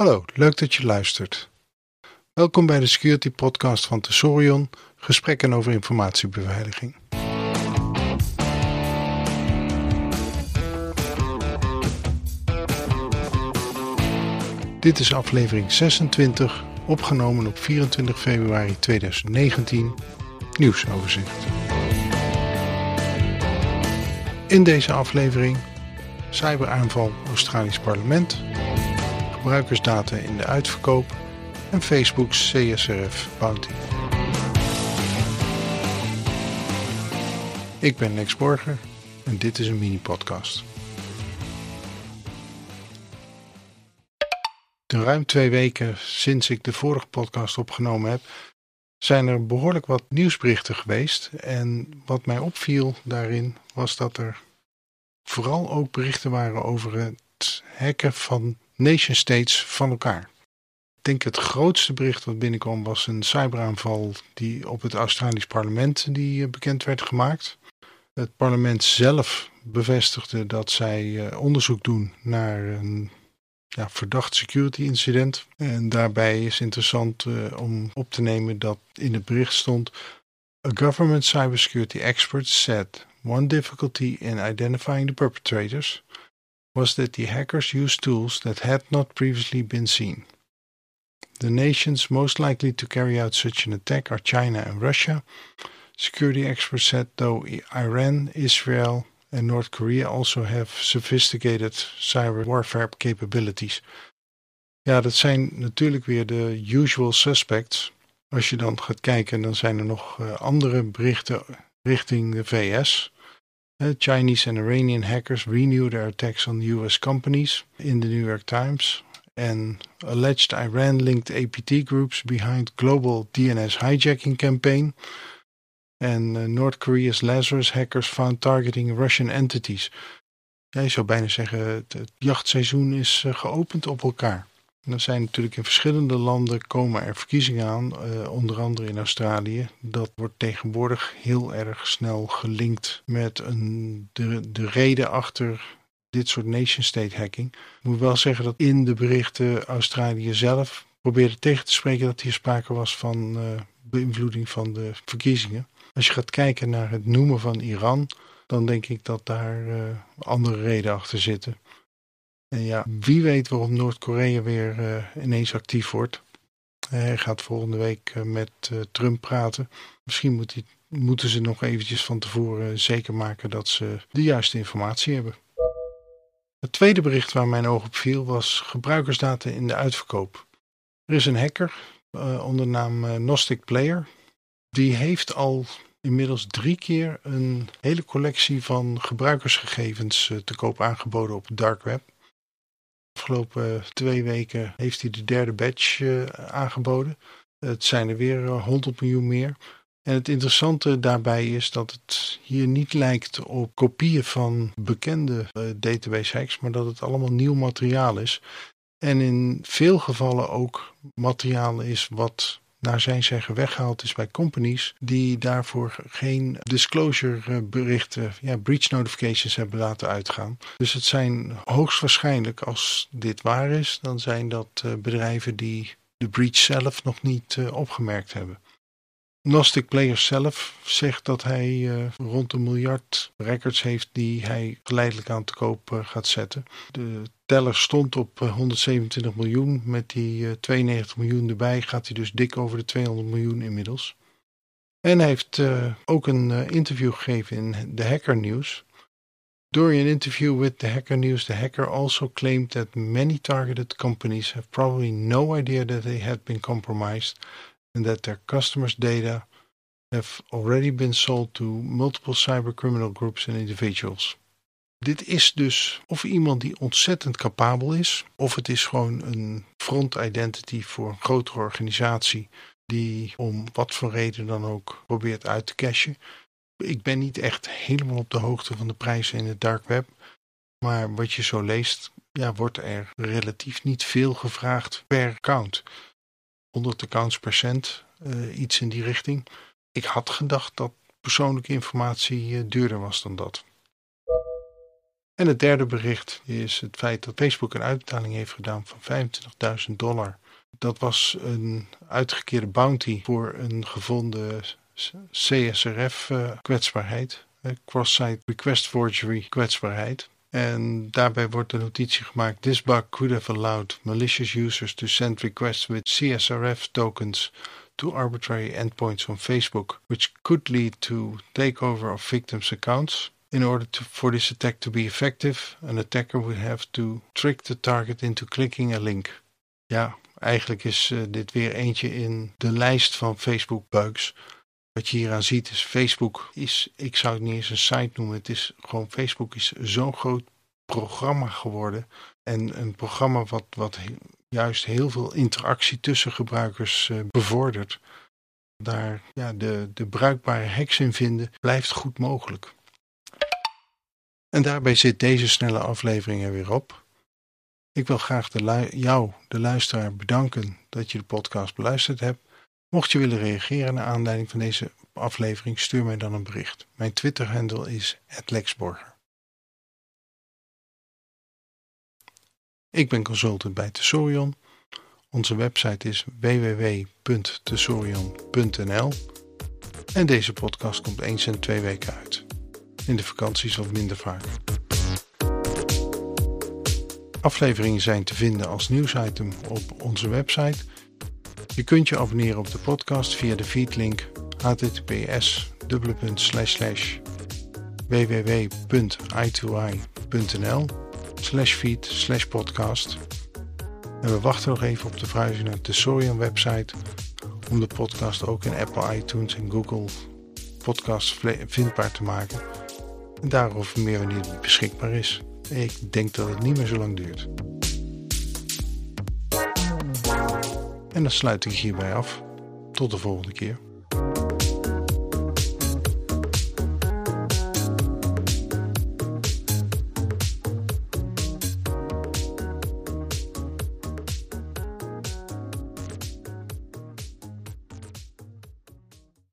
Hallo, leuk dat je luistert. Welkom bij de Security Podcast van Tesorion, gesprekken over informatiebeveiliging. Dit is aflevering 26, opgenomen op 24 februari 2019, nieuwsoverzicht. In deze aflevering cyberaanval Australisch parlement, gebruikersdata in de uitverkoop en Facebook's CSRF Bounty. Ik ben Lex Borger en dit is een mini-podcast. De ruim twee weken sinds ik de vorige podcast opgenomen heb, zijn er behoorlijk wat nieuwsberichten geweest. En wat mij opviel daarin was dat er vooral ook berichten waren over het hacken van nation states van elkaar. Ik denk het grootste bericht wat binnenkwam was een cyberaanval die op het Australisch parlement die eh, bekend werd gemaakt. Het parlement zelf bevestigde dat zij eh, onderzoek doen naar een ja, verdacht security incident. En daarbij is interessant uh, om op te nemen dat in het bericht stond: A government cybersecurity expert said one difficulty in identifying the perpetrators was that the hackers used tools that had not previously been seen. The nations most likely to carry out such an attack are China and Russia. Security experts said though Iran, Israel, and North Korea also have sophisticated cyber warfare capabilities. Ja, dat zijn natuurlijk weer de usual suspects. Als je dan gaat kijken, dan zijn er nog uh, andere berichten richting de VS. Uh, Chinese and Iranian hackers renew their attacks on US companies in the New York Times. And alleged Iran-linked APT groups behind global DNS hijacking campaign. En uh, North Korea's Lazarus hackers found targeting Russian entities. Ja, je zou bijna zeggen, het, jachtseizoen is uh, geopend op elkaar. En er zijn natuurlijk in verschillende landen komen er verkiezingen aan, uh, onder andere in Australië. Dat wordt tegenwoordig heel erg snel gelinkt met een, de, de reden achter dit soort nation-state hacking. Ik moet wel zeggen dat in de berichten Australië zelf probeerde tegen te spreken dat hier sprake was van uh, beïnvloeding van de verkiezingen. Als je gaat kijken naar het noemen van Iran, dan denk ik dat daar uh, andere redenen achter zitten. En ja, wie weet waarom Noord-Korea weer uh, ineens actief wordt. Hij gaat volgende week uh, met Trump praten. Misschien moet moeten ze nog eventjes van tevoren zeker maken dat ze de juiste informatie hebben. Het tweede bericht waar mijn oog op viel was gebruikersdata in de uitverkoop. Er is een hacker onder de naam Gnostic Player. Die heeft al inmiddels drie keer een hele collectie van gebruikersgegevens te koop aangeboden op het dark web. Afgelopen twee weken heeft hij de derde batch aangeboden. Het zijn er weer 100 miljoen meer. En het interessante daarbij is dat het hier niet lijkt op kopieën van bekende database hacks, maar dat het allemaal nieuw materiaal is. En in veel gevallen ook materiaal is wat naar zijn zeggen weggehaald is bij companies die daarvoor geen disclosure berichten, ja, breach notifications hebben laten uitgaan. Dus het zijn hoogstwaarschijnlijk, als dit waar is, dan zijn dat bedrijven die de breach zelf nog niet opgemerkt hebben. Gnostic Player zelf zegt dat hij uh, rond een miljard records heeft die hij geleidelijk aan te koop uh, gaat zetten. De teller stond op uh, 127 miljoen. Met die 92 miljoen erbij gaat hij dus dik over de 200 miljoen inmiddels. En hij heeft ook een interview gegeven in de Hacker News. During an interview with the Hacker News, the hacker also claimed that many targeted companies have probably no idea that they had been compromised and that their customers' data have already been sold to multiple cybercriminal groups and individuals. Dit is dus of iemand die ontzettend capabel is, of het is gewoon een front identity voor een grotere organisatie die om wat voor reden dan ook probeert uit te cashen. Ik ben niet echt helemaal op de hoogte van de prijzen in het dark web, maar wat je zo leest, ja, wordt er relatief niet veel gevraagd per account. 100 accounts per cent, uh, iets in die richting. Ik had gedacht dat persoonlijke informatie uh, duurder was dan dat. En het derde bericht is het feit dat Facebook een uitbetaling heeft gedaan van 25.000 dollar. Dat was een uitgekeerde bounty voor een gevonden CSRF-kwetsbaarheid, eh, cross-site request forgery kwetsbaarheid. En daarbij wordt de notitie gemaakt: This bug could have allowed malicious users to send requests with CSRF tokens to arbitrary endpoints on Facebook, which could lead to takeover of victims' accounts. In order to, for this attack to be effective, an attacker would have to trick the target into clicking a link. Ja, eigenlijk is uh, dit weer eentje in de lijst van Facebook bugs. Wat je hieraan ziet is Facebook is, ik zou het niet eens een site noemen. Het is gewoon Facebook is zo'n groot programma geworden. En een programma wat, wat juist heel veel interactie tussen gebruikers uh, bevordert. Daar ja, de, de bruikbare hacks in vinden blijft goed mogelijk. En daarbij zit deze snelle aflevering er weer op. Ik wil graag de jou, de luisteraar, bedanken dat je de podcast beluisterd hebt. Mocht je willen reageren naar aanleiding van deze aflevering, stuur mij dan een bericht. Mijn Twitter-handle is @lexborger. Ik ben consultant bij Tesorion. Onze website is www.tesorion.nl en deze podcast komt eens in twee weken uit. In de vakanties of minder vaak. Afleveringen zijn te vinden als nieuwsitem op onze website. Je kunt je abonneren op de podcast via de feedlink https www.i2i.nl slash feed slash podcast. En we wachten nog even op de verhuizing naar de website om de podcast ook in Apple iTunes en Google Podcasts vindbaar te maken. En daarover meer wanneer het beschikbaar is. Ik denk dat het niet meer zo lang duurt. En dan sluit ik hierbij af. Tot de volgende keer.